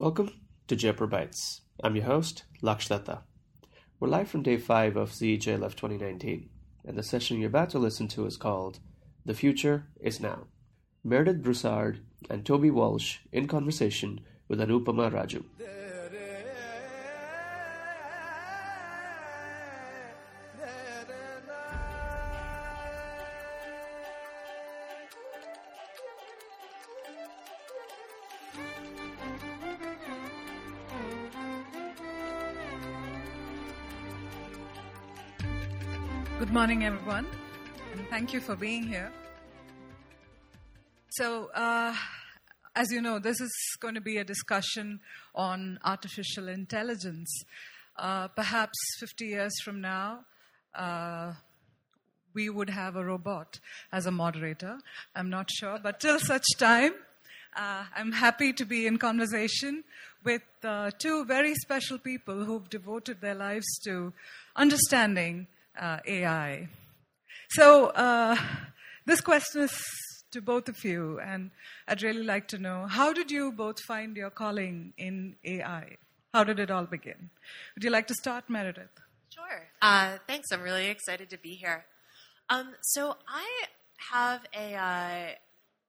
Welcome to Jaipur Bites. I'm your host, Laksh Datta. We're live from day 5 of ZJLF 2019, and the session you're about to listen to is called The Future is Now. Meredith Broussard and Toby Walsh in conversation with Anupama Raju. Morning, everyone, and thank you for being here. So, uh, as you know, this is going to be a discussion on artificial intelligence. Uh, perhaps 50 years from now, uh, we would have a robot as a moderator. I'm not sure, but till such time, uh, I'm happy to be in conversation with uh, two very special people who've devoted their lives to understanding uh, AI. So, uh, this question is to both of you, and I'd really like to know how did you both find your calling in AI? How did it all begin? Would you like to start, Meredith? Sure. Uh, thanks. I'm really excited to be here. Um, so I have a, uh,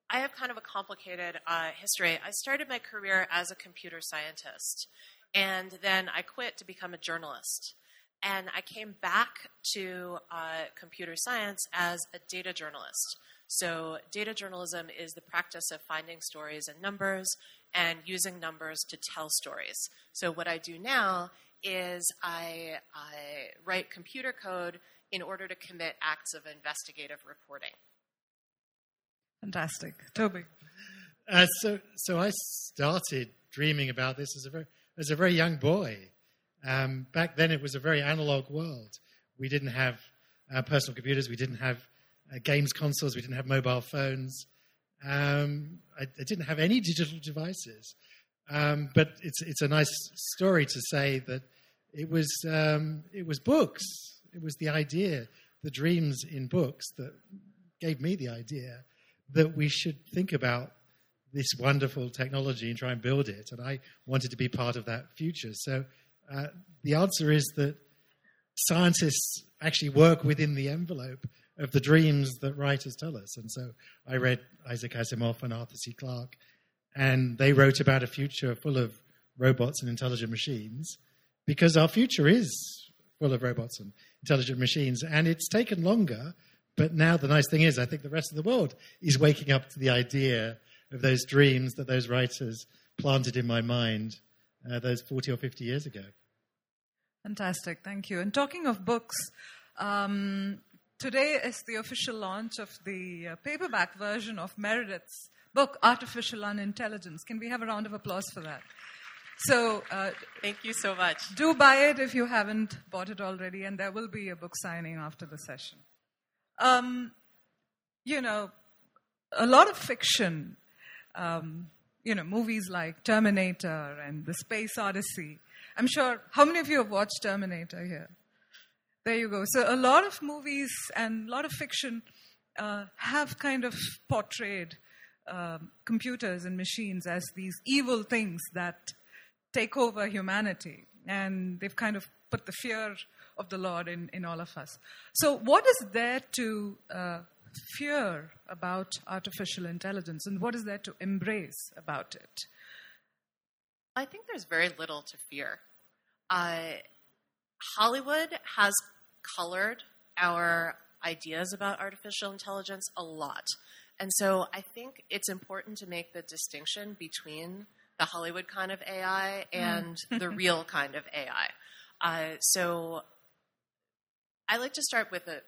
I have kind of a complicated uh, history. I started my career as a computer scientist, and then I quit to become a journalist. And I came back to uh, computer science as a data journalist. So, data journalism is the practice of finding stories in numbers and using numbers to tell stories. So, what I do now is I, I write computer code in order to commit acts of investigative reporting. Fantastic. Toby. Uh, so, so I started dreaming about this as a very, as a very young boy. Um, back then, it was a very analog world. We didn't have uh, personal computers, we didn't have uh, games consoles, we didn't have mobile phones. Um, I, I, didn't have any digital devices. Um, but it's, it's a nice story to say that it was, um, it was books. It was the idea, the dreams in books that gave me the idea that we should think about this wonderful technology and try and build it. And I wanted to be part of that future. So uh, the answer is that scientists actually work within the envelope of the dreams that writers tell us. And so I read Isaac Asimov and Arthur C. Clarke, and they wrote about a future full of robots and intelligent machines because our future is full of robots and intelligent machines. And it's taken longer, but now the nice thing is, I think the rest of the world is waking up to the idea of those dreams that those writers planted in my mind uh, those 40 or 50 years ago. Fantastic, thank you. And talking of books, um, today is the official launch of the uh, paperback version of Meredith's book, Artificial Unintelligence. Can we have a round of applause for that? So, uh, thank you so much. Do buy it if you haven't bought it already, and there will be a book signing after the session. Um, you know, a lot of fiction, um, you know, movies like Terminator and The Space Odyssey I'm sure, how many of you have watched Terminator here? There you go. So, a lot of movies and a lot of fiction uh, have kind of portrayed um, computers and machines as these evil things that take over humanity. And they've kind of put the fear of the Lord in, in all of us. So, what is there to uh, fear about artificial intelligence, and what is there to embrace about it? I think there's very little to fear. Uh, Hollywood has colored our ideas about artificial intelligence a lot. And so I think it's important to make the distinction between the Hollywood kind of AI and mm. the real kind of AI. Uh, so I like to start with a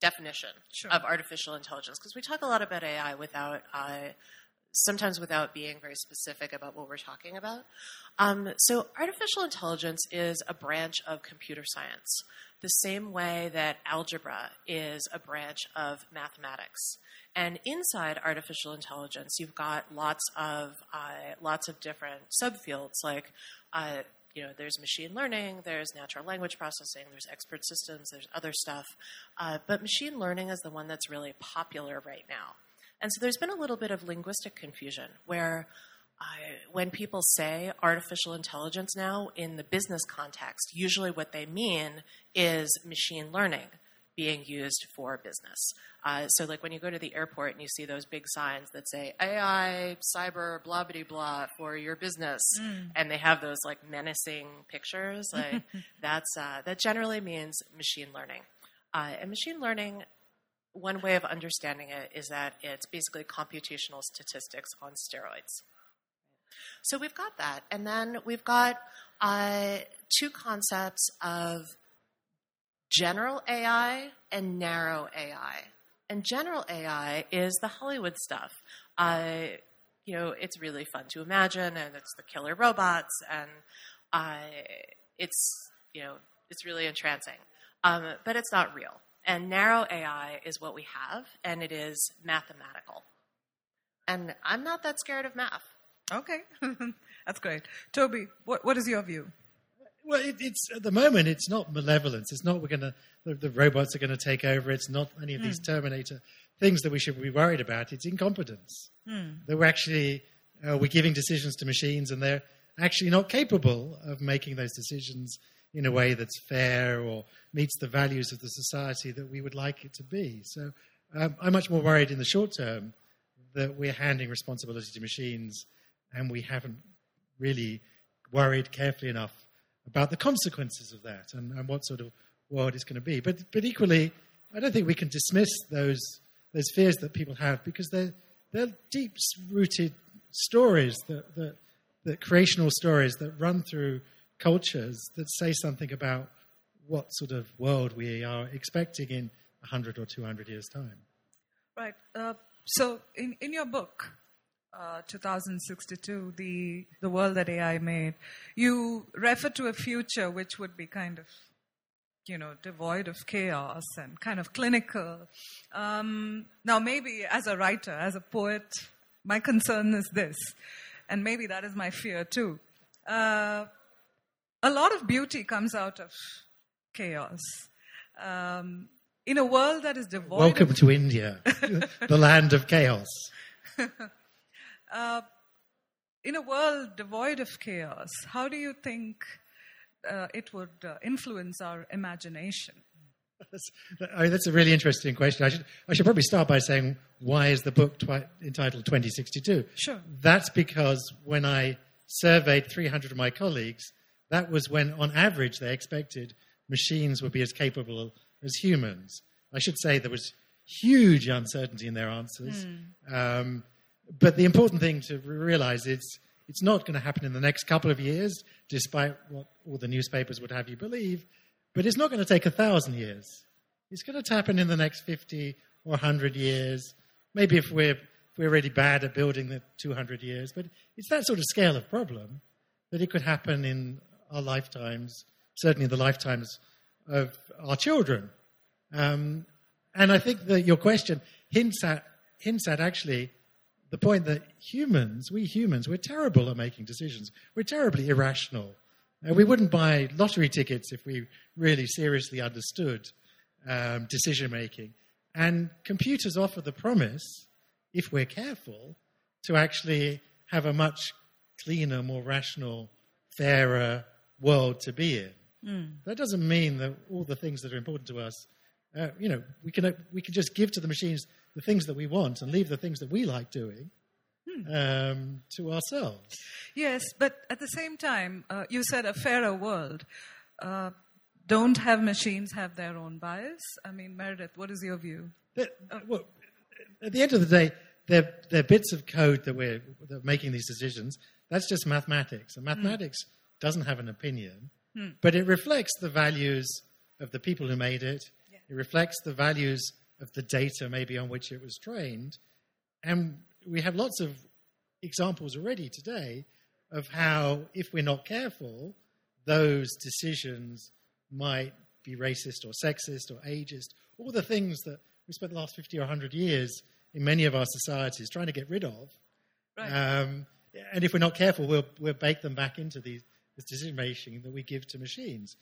definition sure. of artificial intelligence because we talk a lot about AI without uh, sometimes without being very specific about what we're talking about. Um, so, artificial intelligence is a branch of computer science, the same way that algebra is a branch of mathematics. And inside artificial intelligence, you've got lots of uh, lots of different subfields, like uh, you know, there's machine learning, there's natural language processing, there's expert systems, there's other stuff. Uh, but machine learning is the one that's really popular right now. And so there's been a little bit of linguistic confusion where when people say artificial intelligence now in the business context, usually what they mean is machine learning being used for business. Uh, so, like when you go to the airport and you see those big signs that say AI, cyber, blah, blah, blah for your business, mm. and they have those like menacing pictures, like that's uh, that generally means machine learning. Uh, and machine learning, one way of understanding it is that it's basically computational statistics on steroids. So we've got that. And then we've got uh, two concepts of general AI and narrow AI. And general AI is the Hollywood stuff. Uh, you know, it's really fun to imagine, and it's the killer robots, and uh, it's you know, it's really entrancing. Um, but it's not real. And narrow AI is what we have, and it is mathematical. And I'm not that scared of math. Okay, that's great. Toby, what, what is your view? Well, it, it's at the moment it's not malevolence. It's not we're going to the, the, robots are going to take over. It's not any of mm. these hmm. Terminator things that we should be worried about. It's incompetence. Mm. That we're actually uh, we're giving decisions to machines, and they're actually not capable of making those decisions in a way that's fair or meets the values of the society that we would like it to be. So um, I'm much more worried in the short term that we're handing responsibility to machines and we haven't really worried carefully enough about the consequences of that and, and what sort of world it's going to be. But, but equally, I don't think we can dismiss those, those fears that people have because they're, they're deep rooted stories, that, that, that creational stories that run through cultures that say something about what sort of world we are expecting in 100 or 200 years' time. Right. Uh, so, in, in your book, uh, 2062, the, the world that AI made, you refer to a future which would be kind of, you know, devoid of chaos and kind of clinical. Um, now, maybe as a writer, as a poet, my concern is this, and maybe that is my fear too. Uh, a lot of beauty comes out of chaos. Um, in a world that is devoid. Welcome of... to India, the land of chaos. uh, in a world devoid of chaos, how do you think uh, it would uh, influence our imagination? That's, I mean, that's a really interesting question. I should, I should probably start by saying, why is the book twi- entitled 2062? Sure. That's because when I surveyed 300 of my colleagues, that was when, on average, they expected machines would be as capable as humans. I should say there was huge uncertainty in their answers. Mm. Um, but the important thing to realize is it's not going to happen in the next couple of years, despite what all the newspapers would have you believe. But it's not going to take a thousand years. It's going to happen in the next 50 or 100 years. Maybe if we're, if we're really bad at building the 200 years. But it's that sort of scale of problem that it could happen in our lifetimes, certainly the lifetimes of our children. Um, and I think that your question hints at, hints at actually the point that humans, we humans, we're terrible at making decisions. We're terribly irrational. Uh, we wouldn't buy lottery tickets if we really seriously understood um, decision making. And computers offer the promise, if we're careful, to actually have a much cleaner, more rational, fairer, world to be in. Mm. That doesn't mean that all the things that are important to us, uh, you know, we can, uh, we can just give to the machines the things that we want and leave the things that we like doing hmm. um, to ourselves. Yes, but at the same time, uh, you said a fairer world. Uh, don't have machines have their own bias? I mean, Meredith, what is your view? Uh, well, at the end of the day, they're, they're bits of code that we're that making these decisions. That's just mathematics. And hmm. mathematics doesn't have an opinion, hmm. but it reflects the values of the people who made it. Yeah. It reflects the values of the data, maybe on which it was trained. And we have lots of examples already today of how, if we're not careful, those decisions might be racist or sexist or ageist, all the things that we spent the last 50 or 100 years in many of our societies trying to get rid of. Right. Um, and if we're not careful, we'll, we'll bake them back into these, this decision making that we give to machines.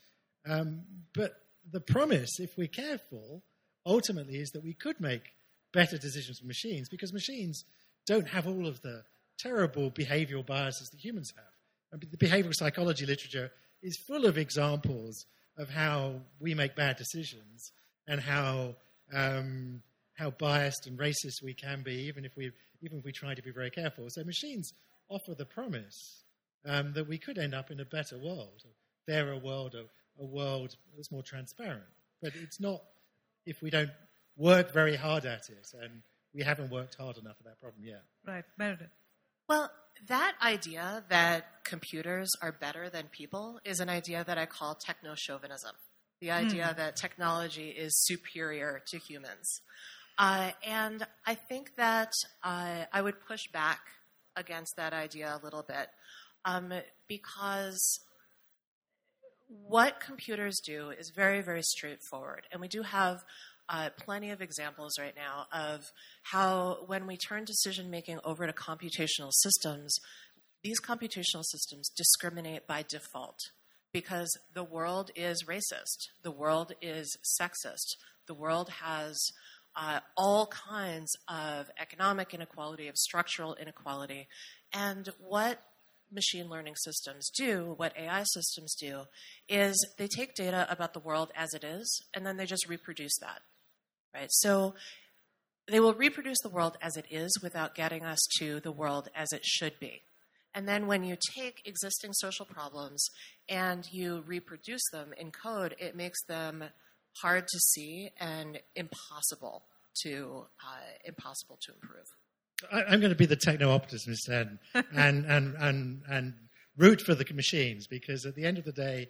Um, but the promise, if we're careful, ultimately is that we could make better decisions for machines because machines don't have all of the terrible behavioral biases that humans have. The behavioral psychology literature is full of examples of how we make bad decisions and how um, how biased and racist we can be, even if we even if we try to be very careful. So machines offer the promise um, that we could end up in a better world, a fairer world, a, a world that's more transparent. But it's not if we don't work very hard at it, and we haven't worked hard enough at that problem yet. Right, Meredith. Well, that idea that computers are better than people is an idea that I call techno chauvinism. The idea that technology is superior to humans. Uh, and I think that uh, I would push back against that idea a little bit um, because what computers do is very, very straightforward. And we do have uh, plenty of examples right now of how, when we turn decision making over to computational systems, these computational systems discriminate by default because the world is racist, the world is sexist, the world has uh, all kinds of economic inequality, of structural inequality. And what machine learning systems do, what AI systems do, is they take data about the world as it is, and then they just reproduce that. Right? So they will reproduce the world as it is without getting us to the world as it should be. And then when you take existing social problems and you reproduce them in code, it makes them hard to see and impossible to uh, impossible to improve. I, am going to be the techno optimist and, and, and, and, and root for the machines because at the end of the day,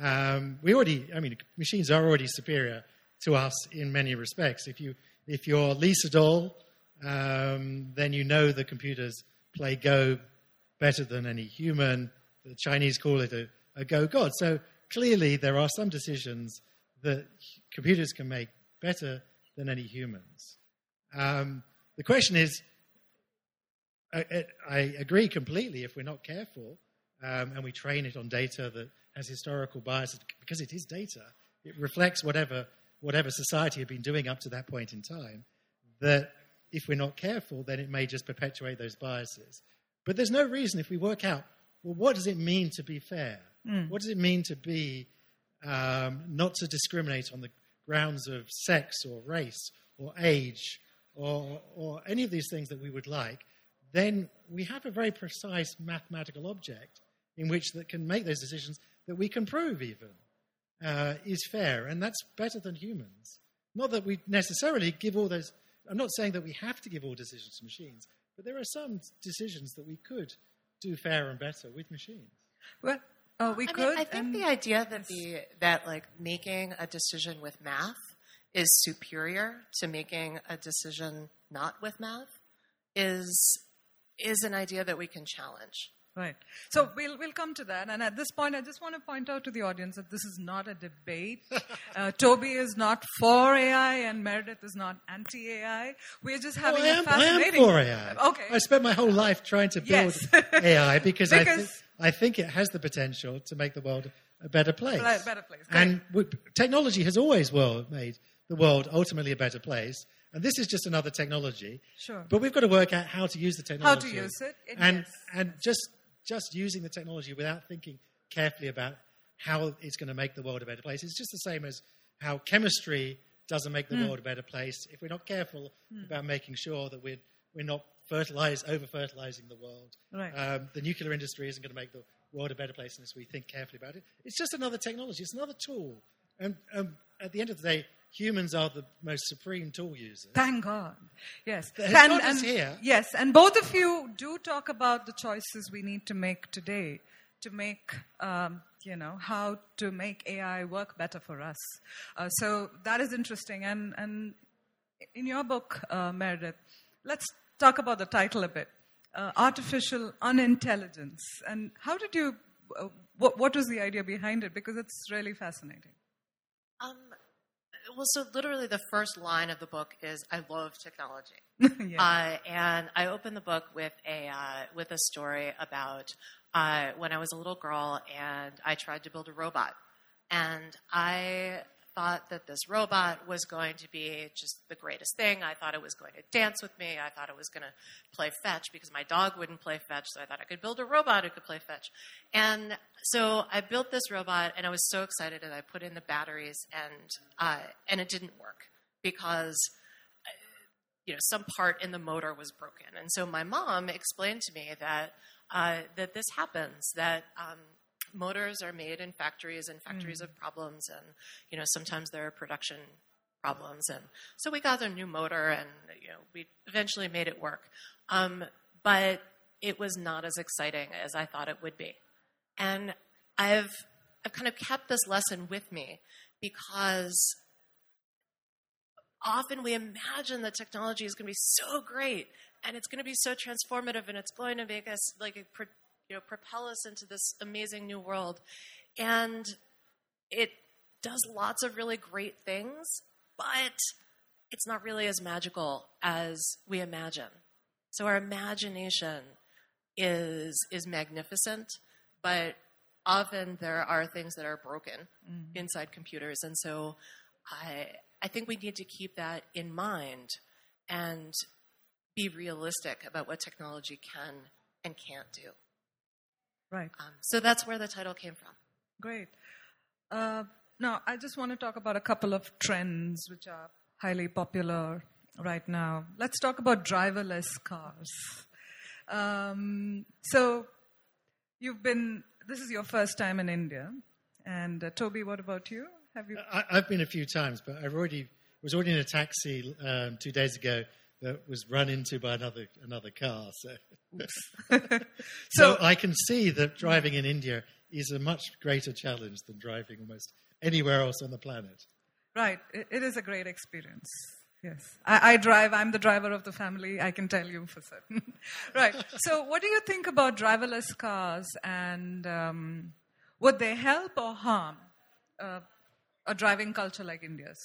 um, we already, I mean, machines are already superior to us in many respects. If, you, if you're Lee Sedol, um, then you know the computers play Go better than any human. The Chinese call it a, a Go God. So clearly, there are some decisions that computers can make better than any humans. Um, the question is I, I, agree completely if we're not careful um, and we train it on data that has historical bias, because it is data, it reflects whatever, whatever society had been doing up to that point in time, that if we're not careful, then it may just perpetuate those biases. But there's no reason if we work out, well, what does it mean to be fair? Mm. What does it mean to be um, not to discriminate on the grounds of sex or race or age or, or any of these things that we would like? Then we have a very precise mathematical object in which that can make those decisions that we can prove even uh, is fair, and that's better than humans. Not that we necessarily give all those. I'm not saying that we have to give all decisions to machines, but there are some decisions that we could do fair and better with machines. Well, oh, we I could. Mean, I think the idea that the that like making a decision with math is superior to making a decision not with math is is an idea that we can challenge. Right. So we'll, we'll come to that. And at this point, I just want to point out to the audience that this is not a debate. Uh, Toby is not for AI and Meredith is not anti AI. We're just having oh, I am, a fascinating. I am for AI. Okay. I spent my whole life trying to build Yes. AI because, I, Because- th- I think it has the potential to make the world a better place. Better- better place. Great. And w- technology has always well made the world ultimately a better place. And this is just another technology. Sure. But we've got to work out how to use the technology. How to use it, it- and yes. and just just using the technology without thinking carefully about how it's going to make the world a better place. It's just the same as how chemistry doesn't make the Hmm. world a better place if we're not careful about making sure that we're we're not fertilize over fertilizing the world. Right. Um, the nuclear industry isn't going to make the world a better place unless we think carefully about it. It's just another technology. It's another tool. And um, at the end of the day, humans are the most supreme tool users. Thank God. Yes. Has God is here. Yes. And both of you do talk about the choices we need to make today to make, um, you know, how to make AI work better for us. Uh, so that is interesting. And, and in your book, uh, Meredith, let's talk about the title a bit. Uh, artificial unintelligence. And how did you, uh, what, what was the idea behind it? Because it's really fascinating. Um, well, so literally the first line of the book is "I love technology," yeah. uh, and I open the book with a uh, with a story about uh, when I was a little girl and I tried to build a robot, and I thought that this robot was going to be just the greatest thing. I thought it was going to dance with me. I thought it was going to play fetch because my dog wouldn't play fetch. So I thought I could build a robot who could play fetch. And so I built this robot, and I was so excited, and I put in the batteries, and uh, and it didn't work because you know some part in the motor was broken. And so my mom explained to me that uh, that this happens that. Um, motors are made in factories and factories Mm. have problems and you know sometimes there are production problems and so we got a new motor and you know we eventually made it work um, but it was not as exciting as i thought it would be and i've i've kind of kept this lesson with me because often we imagine that technology is going to be so great and it's going to be so transformative and it's going to make us like you know propel us into this amazing new world. And it does lots of really great things but it's not really as magical as we imagine. So our imagination is is magnificent but often there are things that are broken mm-hmm. inside computers. And so i i think we need to keep that in mind and be realistic about what technology can and can't do Right. um, so that's where the title came from Great. Uh, now, I just want to talk about a couple of trends which are highly popular right now. Let's talk about driverless cars. Um, so, you've been, this is your first time in India. And uh, Toby, what about you? Have you? I, I've been a few times, but I've already was already in a taxi um, two days ago that was run into by another another car. So, so So, I can see that driving in India is a much greater challenge than driving almost anywhere else on the planet. right, it, it is a great experience. Yes. I, I drive, I'm the driver of the family, I can tell you for certain. right. So, what do you think about driverless cars and um, would they help or harm uh, a driving culture like India's?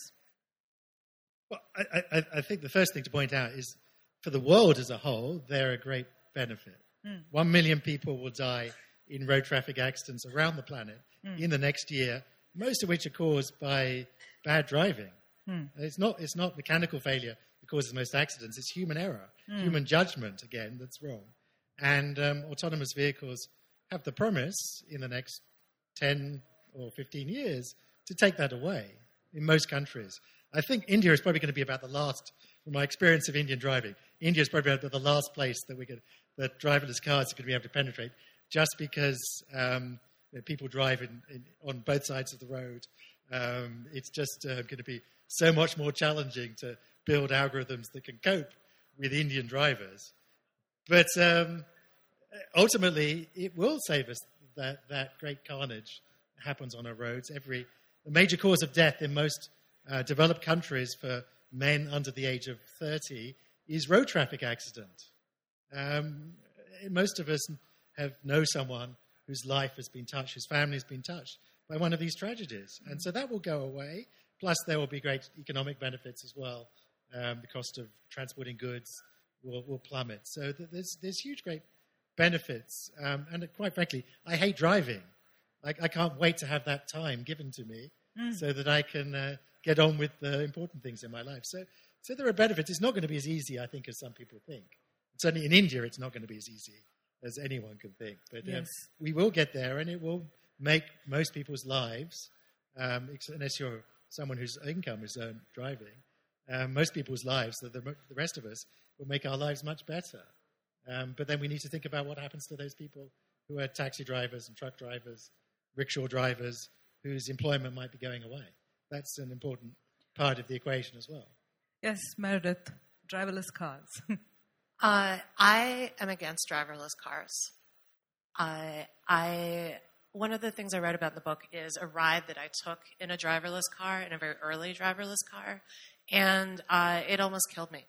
Well, I, I, I think the first thing to point out is for the world as a whole, they're a great benefit. Hmm. One million people will die in road traffic accidents around the planet hmm. in the next year, most of which are caused by bad driving. Hmm. It's, not, it's not mechanical failure that causes most accidents, it's human error, human judgment, again, that's wrong. And um, autonomous vehicles have the promise in the next 10 or 15 years to take that away in most countries. I think India is probably going to be about the last, from my experience of Indian driving, India is probably about the last place that we could, that driverless cars are going to be able to penetrate, just because um, you know, people drive in, in, on both sides of the road. Um, it's just uh, going to be so much more challenging to build algorithms that can cope with Indian drivers. But um, ultimately, it will save us that, that great carnage happens on our roads. Every the major cause of death in most uh, developed countries for men under the age of 30 is road traffic accident. Um, most of us have know someone whose life has been touched, whose family has been touched by one of these tragedies, and so that will go away. Plus, there will be great economic benefits as well. Um, the cost of transporting goods will, will plummet. So th- there's there's huge great benefits, um, and quite frankly, I hate driving. Like I can't wait to have that time given to me so that I can uh, get on with the important things in my life. So, so there are benefits. It's not going to be as easy, I think, as some people think. Certainly in India, it's not going to be as easy as anyone can think. But um, we will get there, and it will make most people's lives, um, unless you're someone whose income is earned driving, um, most people's lives, the, the, the rest of us, will make our lives much better. Um, but then we need to think about what happens to those people who are taxi drivers and truck drivers, rickshaw drivers, whose employment might be going away. That's an important part of the equation as well. Yes, Meredith, driverless cars. Uh, I am against driverless cars. I, I, one of the things I read about in the book is a ride that I took in a driverless car, in a very early driverless car, and uh, it almost killed me.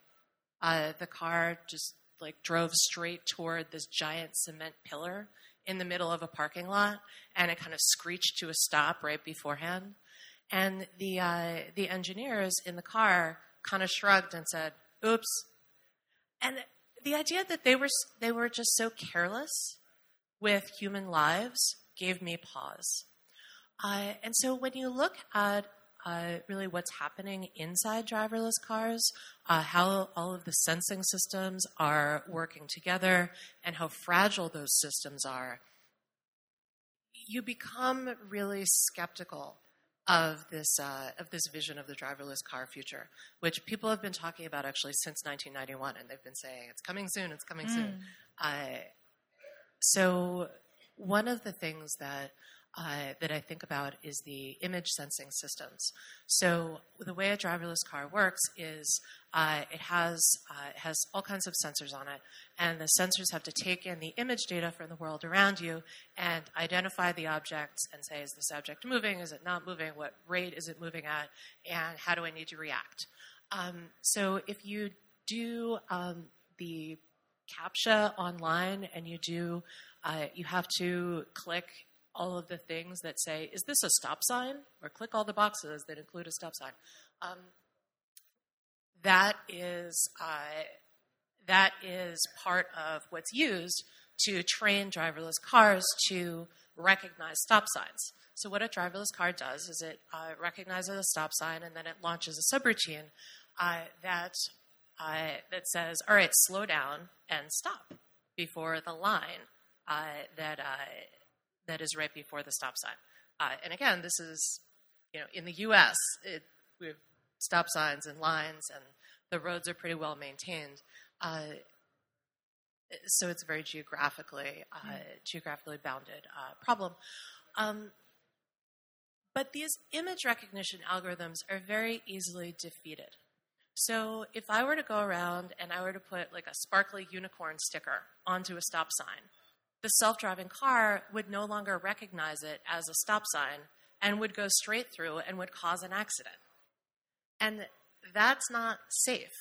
Uh, the car just like drove straight toward this giant cement pillar in the middle of a parking lot, and it kind of screeched to a stop right beforehand. And the uh, the engineers in the car kind of shrugged and said, "Oops." And the idea that they were they were just so careless with human lives gave me pause. Uh, and so when you look at uh, really what's happening inside driverless cars, uh, how all of the sensing systems are working together, and how fragile those systems are, you become really skeptical of this uh, of this vision of the driverless car future, which people have been talking about actually since 1991, and they've been saying it's coming soon, it's coming mm. soon. Uh, so one of the things that uh, that I think about is the image sensing systems. So the way a driverless car works is uh, it has uh, it has all kinds of sensors on it, and the sensors have to take in the image data from the world around you and identify the objects and say, is this object moving? Is it not moving? What rate is it moving at? And how do I need to react? Um, so if you do um, the CAPTCHA online and you do uh, you have to click all of the things that say, is this a stop sign? Or click all the boxes that include a stop sign. Um, that is uh, that is part of what's used to train driverless cars to recognize stop signs. So what a driverless car does is it uh, recognizes a stop sign and then it launches a subroutine uh, that uh, that says, "All right, slow down and stop before the line uh, that uh, that is right before the stop sign. Uh, and again, this is, you know, in the U.S., it, we have stop signs and lines, and the roads are pretty well maintained. Uh, so it's a very geographically uh, mm. geographically bounded uh, problem. Um, but these image recognition algorithms are very easily defeated. So if I were to go around and I were to put like a sparkly unicorn sticker onto a stop sign, the self driving car would no longer recognize it as a stop sign and would go straight through and would cause an accident. And that's not safe.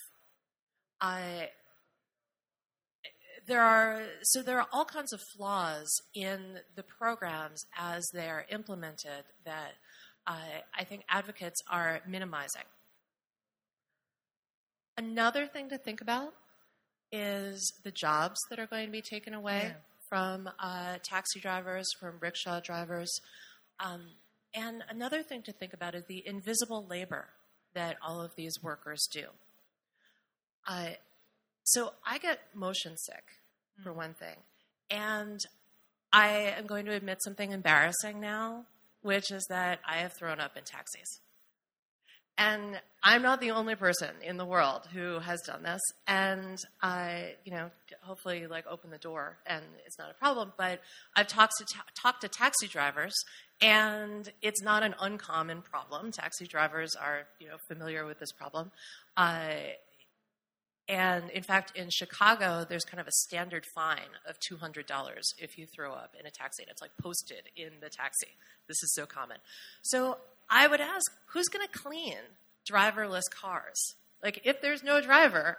I, there are so there are all kinds of flaws in the programs as they're implemented that I think advocates are minimizing. Another thing to think about is the jobs that are going to be taken away. Yeah from uh, taxi drivers, from rickshaw drivers. Um, and another thing to think about is the invisible labor that all of these workers do. Uh, so I get motion sick, for one thing. And I am going to admit something embarrassing now, which is that I have thrown up in taxis. And I'm not the only person in the world who has done this. And I, you know, hopefully, like, open the door and it's not a problem. But I've talked to, ta- talked to taxi drivers, and it's not an uncommon problem. Taxi drivers are, you know, familiar with this problem. Uh, and in fact, in Chicago, there's kind of a standard fine of $200 if you throw up in a taxi. And it's like posted in the taxi. This is so common. So I would ask, who's going to clean driverless cars? Like, if there's no driver,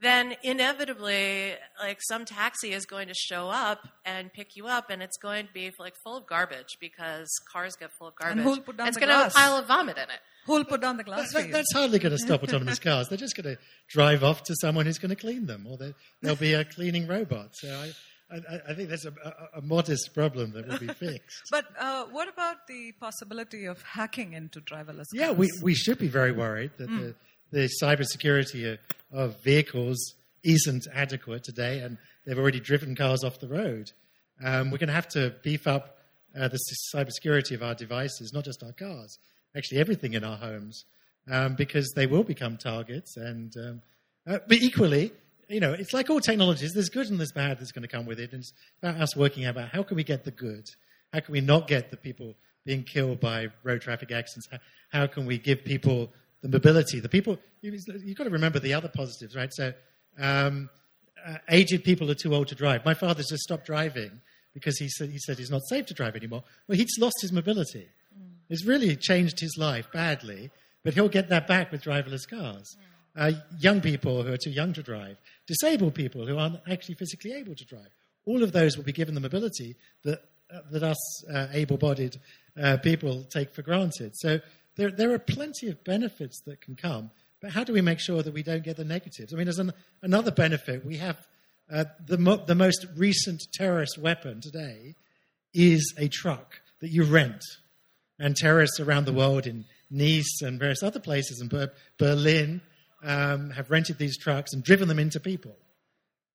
then inevitably, like some taxi is going to show up and pick you up, and it's going to be like full of garbage because cars get full of garbage. And who'll put down it's going to have a pile of vomit in it. Who'll put down the glass? That, that's hardly going to stop autonomous cars. They're just going to drive off to someone who's going to clean them, or there'll be a cleaning robot. So I, I, I, think that's a, a, a, modest problem that will be fixed. but uh, what about the possibility of hacking into driverless cars? Yeah, we, we should be very worried that mm. the, the cybersecurity of, vehicles isn't adequate today, and they've already driven cars off the road. Um, we're going to have to beef up uh, the cybersecurity of our devices, not just our cars, actually everything in our homes, um, because they will become targets. And um, uh, but equally, you know, it's like all technologies. There's good and there's bad that's going to come with it. And it's about us working out about how can we get the good? How can we not get the people being killed by road traffic accidents? How, how can we give people the mobility? The people, you've, you've got to remember the other positives, right? So, um, uh, aged people are too old to drive. My father's just stopped driving because he said, he said he's not safe to drive anymore. Well, he's lost his mobility. Mm. It's really changed his life badly, but he'll get that back with driverless cars. Mm uh, young people who are too young to drive, disabled people who aren't actually physically able to drive. All of those will be given the mobility that, uh, that us uh, able bodied uh, people take for granted. So there, there are plenty of benefits that can come, but how do we make sure that we don't get the negatives? I mean, as an, another benefit, we have uh, the, mo- the most recent terrorist weapon today is a truck that you rent. And terrorists around the world in Nice and various other places in Ber- Berlin um, have rented these trucks and driven them into people.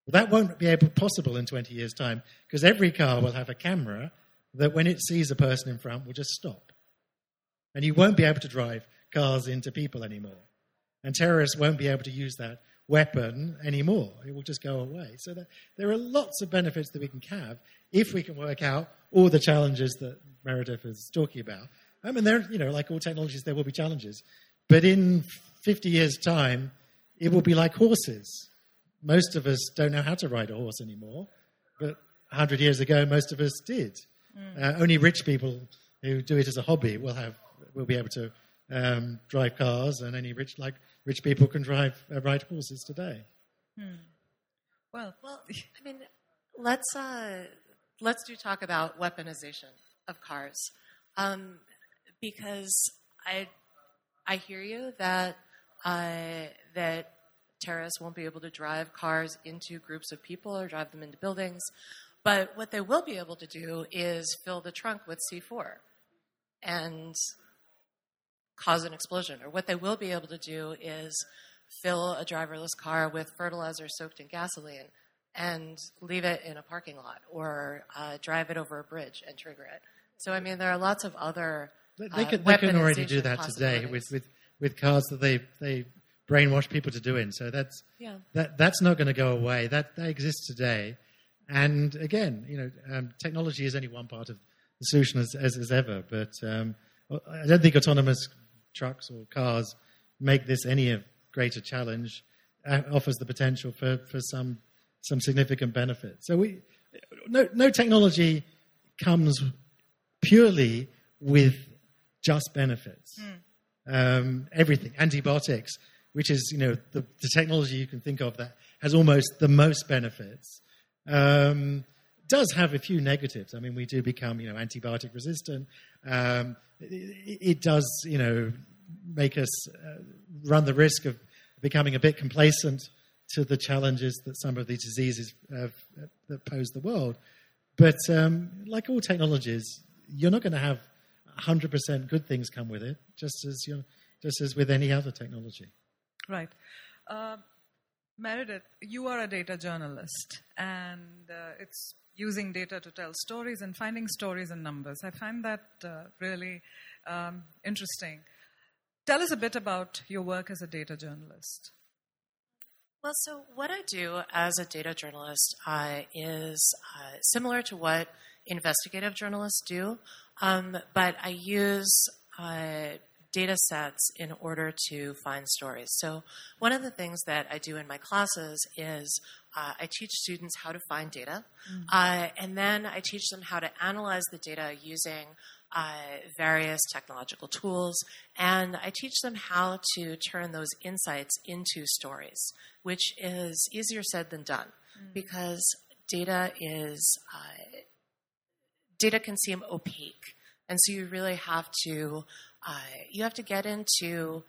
Well, that won't be able, possible in 20 years' time because every car will have a camera that when it sees a person in front will just stop. And you won't be able to drive cars into people anymore. And terrorists won't be able to use that weapon anymore. It will just go away. So there are lots of benefits that we can have if we can work out all the challenges that Meredith is talking about. I mean, there, you know, like all technologies, there will be challenges. But in 50 years' time, it will be like horses. Most of us don't know how to ride a horse anymore, but 100 years ago, most of us did. Mm. Uh, only rich people who do it as a hobby will have will be able to um, drive cars, and any rich like rich people can drive uh, ride horses today. Hmm. Well, well, I mean, let's uh, let's do talk about weaponization of cars, um, because I I hear you that uh, that terrorists won't be able to drive cars into groups of people or drive them into buildings. But what they will be able to do is fill the trunk with C4 and cause an explosion. Or what they will be able to do is fill a driverless car with fertilizer soaked in gasoline and leave it in a parking lot or uh, drive it over a bridge and trigger it. So, I mean, there are lots of other. Uh, they, can, they can already do that today with, with, with cars that they, they brainwash people to doing. So that's, yeah. that, that's not going to go away. That, that exists today. And again, you know, um, technology is only one part of the solution as, as, as ever. But um, I don't think autonomous trucks or cars make this any greater challenge. Uh, offers the potential for, for some some significant benefit. So we no no technology comes purely with just benefits. Mm. Um, everything antibiotics, which is you know the, the technology you can think of that has almost the most benefits um, does have a few negatives. I mean, we do become, you know, antibiotic resistant. Um, it, it, does, you know, make us uh, run the risk of becoming a bit complacent to the challenges that some of these diseases have, that pose the world. But um, like all technologies, you're not going to have 100% good things come with it, just as you just as with any other technology. Right. Uh, Meredith, you are a data journalist, and uh, it's using data to tell stories and finding stories in numbers. I find that uh, really um, interesting. Tell us a bit about your work as a data journalist. Well, so what I do as a data journalist uh, is uh, similar to what investigative journalists do, um, but I use uh, data sets in order to find stories. So, one of the things that I do in my classes is uh, I teach students how to find data, mm-hmm. uh, and then I teach them how to analyze the data using uh, various technological tools, and I teach them how to turn those insights into stories, which is easier said than done mm-hmm. because data is uh, data can seem opaque, and so you really have to uh, you have to get into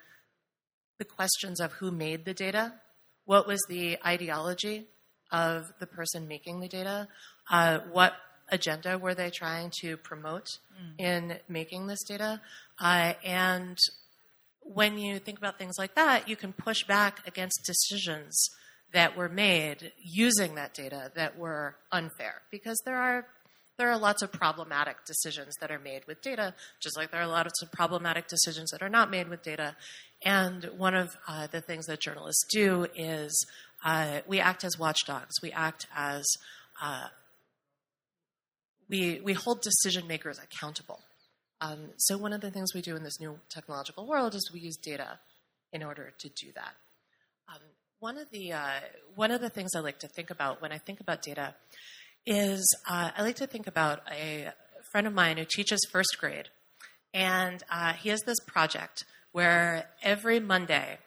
the questions of who made the data, what was the ideology of the person making the data, uh, what agenda were they trying to promote mm. in making this data, uh, and when you think about things like that, you can push back against decisions that were made using that data that were unfair because there are there are lots of problematic decisions that are made with data, just like there are lots of problematic decisions that are not made with data. And one of uh, the things that journalists do is uh, we act as watchdogs. We act as uh, we we hold decision makers accountable. Um, so one of the things we do in this new technological world is we use data in order to do that. Um, one of the uh, one of the things I like to think about when I think about data is uh, I like to think about a friend of mine who teaches first grade, and uh, he has this project where every Monday,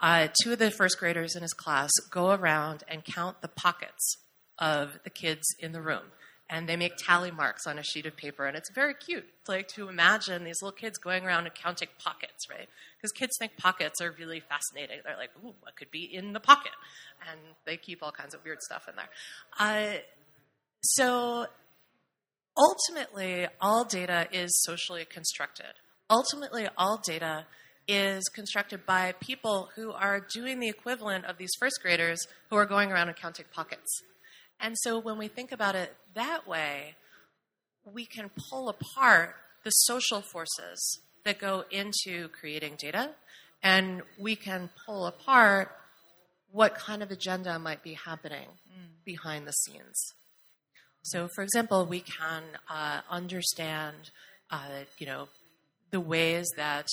uh, two of the first graders in his class go around and count the pockets of the kids in the room. And they make tally marks on a sheet of paper, and it's very cute. Like to imagine these little kids going around and counting pockets, right? Because kids think pockets are really fascinating. They're like, "Ooh, what could be in the pocket?" And they keep all kinds of weird stuff in there. So ultimately, all data is socially constructed. Ultimately, all data is constructed by people who are doing the equivalent of these first graders who are going around and counting pockets. And so when we think about it that way, we can pull apart the social forces that go into creating data, and we can pull apart what kind of agenda might be happening mm. behind the scenes. So, for example, we can uh, understand, uh, you know, the ways that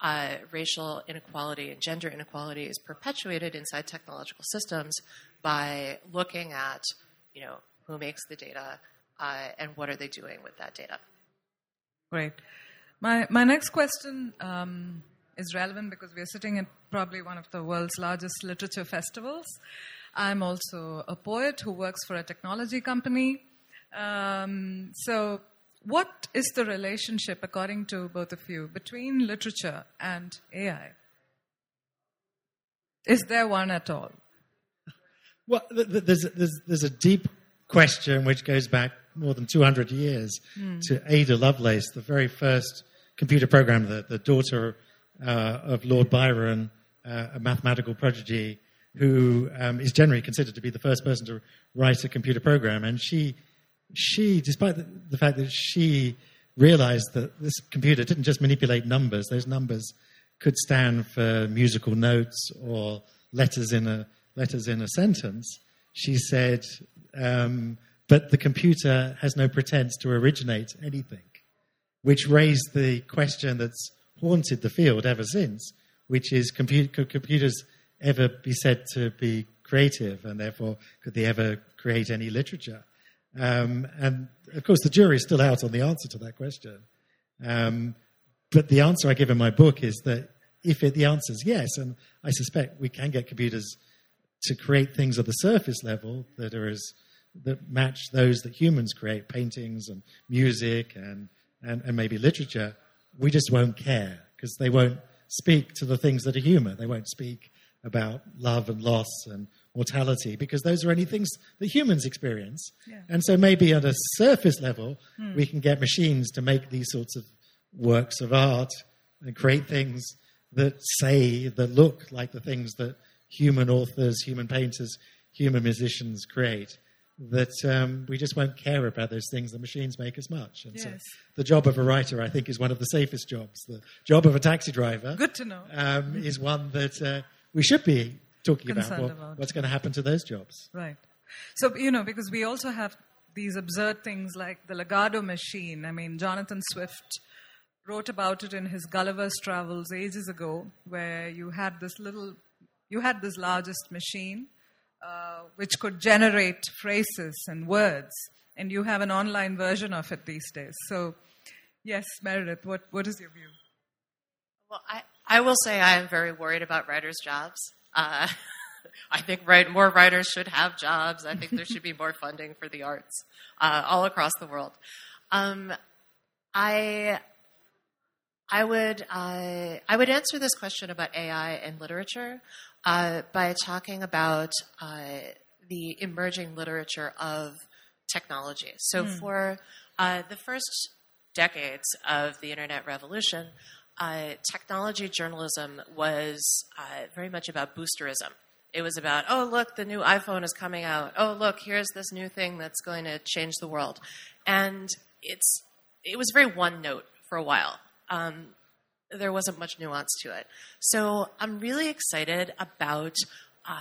uh, racial inequality and gender inequality is perpetuated inside technological systems by looking at, you know, who makes the data uh, and what are they doing with that data. Great. My my next question um, is relevant because we are sitting at probably one of the world's largest literature festivals. I'm also a poet who works for a technology company. Um, so what is the relationship, according to both of you, between literature and AI? Is there one at all? Well, there's, there's, there's a deep question which goes back more than 200 years mm. to Ada Lovelace, the very first computer programmer, the, the daughter uh, of Lord Byron, uh, a mathematical prodigy, who um, is generally considered to be the first person to write a computer program. And she she, despite the, the fact that she realized that this computer didn't just manipulate numbers, those numbers could stand for musical notes or letters in a, letters in a sentence, she said, um, but the computer has no pretense to originate anything, which raised the question that's haunted the field ever since, which is could computers ever be said to be creative, and therefore could they ever create any literature? Um, and of course, the jury is still out on the answer to that question. Um, but the answer I give in my book is that if it, the answer is yes, and I suspect we can get computers to create things at the surface level that are as that match those that humans create, paintings and music and, and, and maybe literature, we just won't care because they won't speak to the things that are human. They won't speak about love and loss and mortality because those are only things that humans experience. Yeah. And so maybe at a surface level, mm. we can get machines to make these sorts of works of art and create things that say, that look like the things that human authors, human painters, human musicians create. That um, we just won't care about those things the machines make as much. And yes. so the job of a writer, I think, is one of the safest jobs. The job of a taxi driver, good to know, um, is one that uh, we should be talking about, what, about, what's going to happen to those jobs. Right. So, you know, because we also have these absurd things like the Lagado machine. I mean, Jonathan Swift wrote about it in his Gulliver's Travels ages ago, where you had this little, you had this largest machine uh, which could generate phrases and words, and you have an online version of it these days. So, yes, Meredith, what, what is your view? Well, I, I will say I am very worried about writers' jobs. Uh, I think right, more writers should have jobs. I think there should be more funding for the arts uh, all across the world. Um, I I would uh, I would answer this question about AI and literature uh, by talking about uh, the emerging literature of technology. So mm. for uh, the first decades of the internet revolution, uh, technology journalism was uh, very much about boosterism. It was about, oh, look, the new iPhone is coming out. Oh, look, here's this new thing that's going to change the world. And it's, it was very one note for a while. Um, there wasn't much nuance to it. So I'm really excited about uh,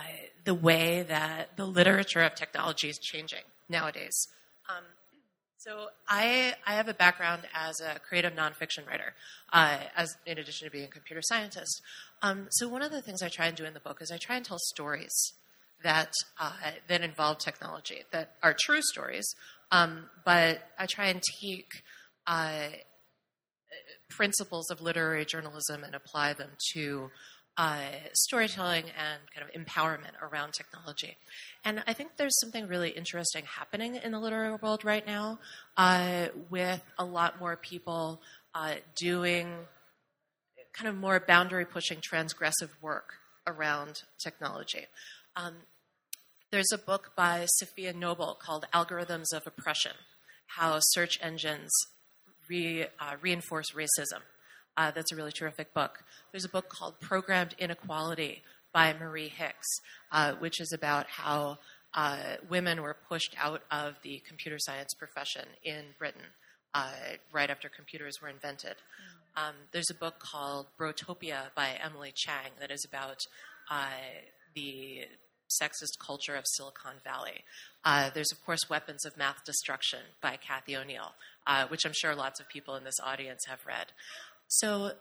the way that the literature of technology is changing nowadays. Um, so I, I have a background as a creative nonfiction writer, uh, as in addition to being a computer scientist. Um, so one of the things I try and do in the book is I try and tell stories that uh, that involve technology that are true stories, um, but I try and take uh, principles of literary journalism and apply them to uh, storytelling and kind of empowerment around technology. And I think there's something really interesting happening in the literary world right now uh, with a lot more people uh, doing kind of more boundary pushing, transgressive work around technology. Um, there's a book by Safiya Noble called Algorithms of Oppression how search engines re, uh, reinforce racism. Uh, that's a really terrific book. There's a book called Programmed Inequality by Marie Hicks, uh, which is about how uh, women were pushed out of the computer science profession in Britain uh, right after computers were invented. Um, there's a book called Brotopia by Emily Chang that is about uh, the sexist culture of Silicon Valley. Uh, there's, of course, Weapons of Math Destruction by Cathy O'Neil, uh, which I'm sure lots of people in this audience have read. So,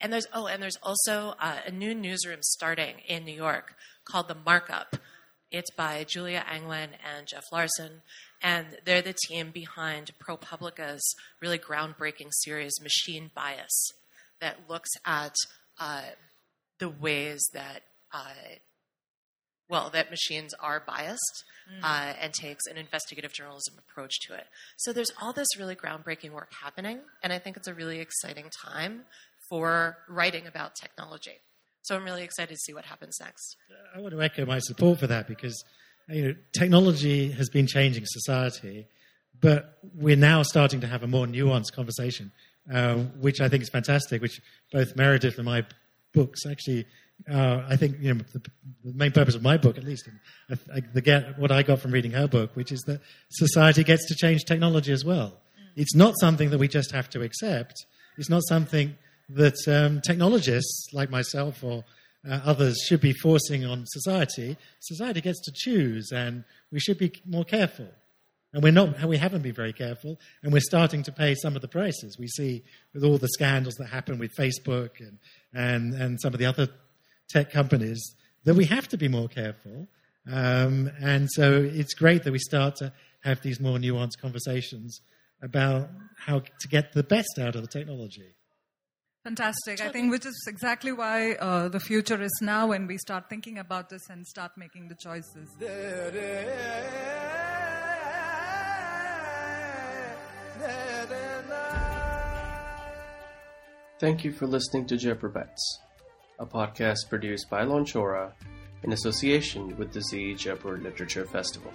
and there's oh, and there's also uh, a new newsroom starting in New York called The Markup. It's by Julia Angwin and Jeff Larson, and they're the team behind ProPublica's really groundbreaking series Machine Bias that looks at uh, the ways that uh, well, that machines are biased mm. uh, and takes an investigative journalism approach to it. So there's all this really groundbreaking work happening, and I think it's a really exciting time for writing about technology. So I'm really excited to see what happens next. I want to echo my support for that because you know technology has been changing society, but we're now starting to have a more nuanced conversation, uh, which I think is fantastic. Which both Meredith and my books actually uh, I think you know the, the, main purpose of my book, at least, and I, I, the get what I got from reading her book, which is that society gets to change technology as well. Mm. It's not something that we just have to accept. It's not something that um, technologists like myself or uh, others should be forcing on society. Society gets to choose, and we should be more careful. And we're not, we haven't been very careful, and we're starting to pay some of the prices. We see with all the scandals that happen with Facebook and, and, and some of the other tech companies that we have to be more careful. Um, and so it's great that we start to have these more nuanced conversations about how to get the best out of the technology. Fantastic. I think which is exactly why uh, the future is now when we start thinking about this and start making the choices. Thank you for listening to Jaipur a podcast produced by Launchora in association with the Zee Jaipur Literature Festival.